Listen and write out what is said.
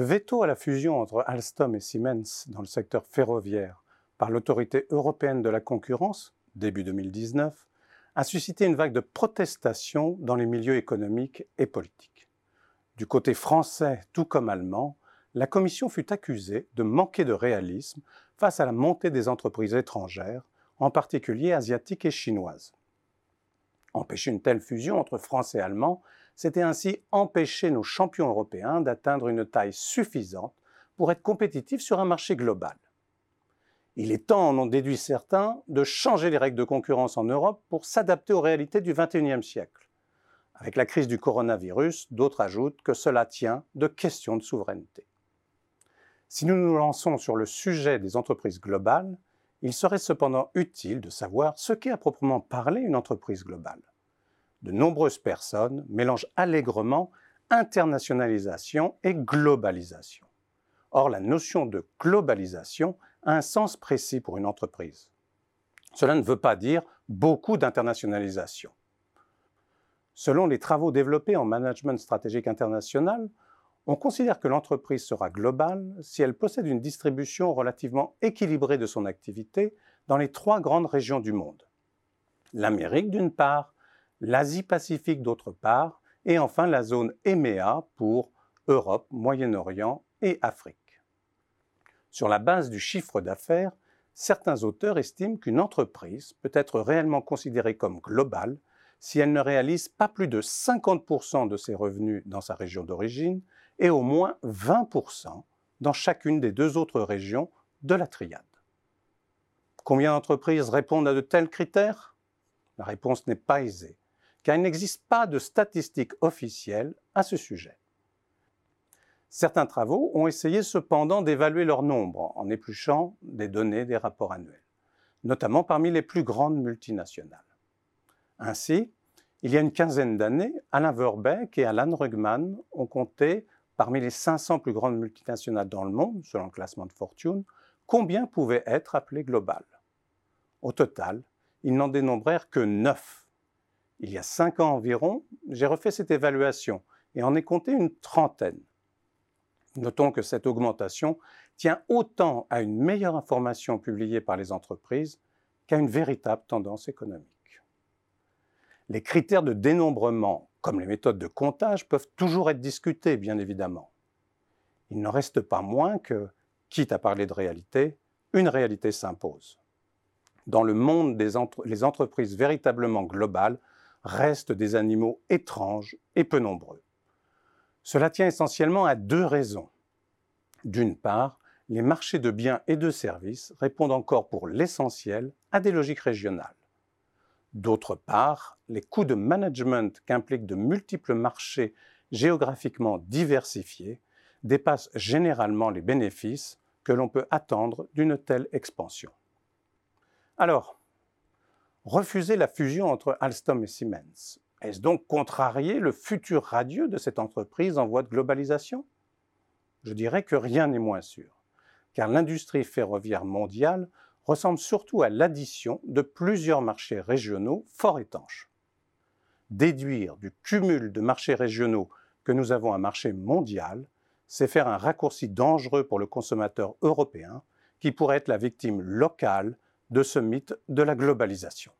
veto à la fusion entre Alstom et Siemens dans le secteur ferroviaire par l'autorité européenne de la concurrence, début 2019, a suscité une vague de protestations dans les milieux économiques et politiques. Du côté français, tout comme allemand, la Commission fut accusée de manquer de réalisme face à la montée des entreprises étrangères, en particulier asiatiques et chinoises. Empêcher une telle fusion entre Français et Allemands, c'était ainsi empêcher nos champions européens d'atteindre une taille suffisante pour être compétitifs sur un marché global. Il est temps, en ont déduit certains, de changer les règles de concurrence en Europe pour s'adapter aux réalités du XXIe siècle. Avec la crise du coronavirus, d'autres ajoutent que cela tient de questions de souveraineté. Si nous nous lançons sur le sujet des entreprises globales, il serait cependant utile de savoir ce qu'est à proprement parler une entreprise globale. De nombreuses personnes mélangent allègrement internationalisation et globalisation. Or, la notion de globalisation a un sens précis pour une entreprise. Cela ne veut pas dire beaucoup d'internationalisation. Selon les travaux développés en management stratégique international, on considère que l'entreprise sera globale si elle possède une distribution relativement équilibrée de son activité dans les trois grandes régions du monde. L'Amérique d'une part, l'Asie-Pacifique d'autre part, et enfin la zone EMEA pour Europe, Moyen-Orient et Afrique. Sur la base du chiffre d'affaires, certains auteurs estiment qu'une entreprise peut être réellement considérée comme globale si elle ne réalise pas plus de 50% de ses revenus dans sa région d'origine et au moins 20% dans chacune des deux autres régions de la triade. Combien d'entreprises répondent à de tels critères? La réponse n'est pas aisée, car il n'existe pas de statistiques officielles à ce sujet. Certains travaux ont essayé cependant d'évaluer leur nombre en épluchant des données des rapports annuels, notamment parmi les plus grandes multinationales. Ainsi, il y a une quinzaine d'années, Alain Verbeek et Alan Rugman ont compté parmi les 500 plus grandes multinationales dans le monde, selon le classement de Fortune, combien pouvaient être appelées globales Au total, ils n'en dénombrèrent que 9. Il y a 5 ans environ, j'ai refait cette évaluation et en ai compté une trentaine. Notons que cette augmentation tient autant à une meilleure information publiée par les entreprises qu'à une véritable tendance économique. Les critères de dénombrement comme les méthodes de comptage, peuvent toujours être discutées, bien évidemment. Il n'en reste pas moins que, quitte à parler de réalité, une réalité s'impose. Dans le monde des entreprises véritablement globales restent des animaux étranges et peu nombreux. Cela tient essentiellement à deux raisons. D'une part, les marchés de biens et de services répondent encore pour l'essentiel à des logiques régionales. D'autre part, les coûts de management qu'impliquent de multiples marchés géographiquement diversifiés dépassent généralement les bénéfices que l'on peut attendre d'une telle expansion. Alors, refuser la fusion entre Alstom et Siemens, est-ce donc contrarier le futur radieux de cette entreprise en voie de globalisation? Je dirais que rien n'est moins sûr, car l'industrie ferroviaire mondiale ressemble surtout à l'addition de plusieurs marchés régionaux fort étanches. Déduire du cumul de marchés régionaux que nous avons un marché mondial, c'est faire un raccourci dangereux pour le consommateur européen qui pourrait être la victime locale de ce mythe de la globalisation.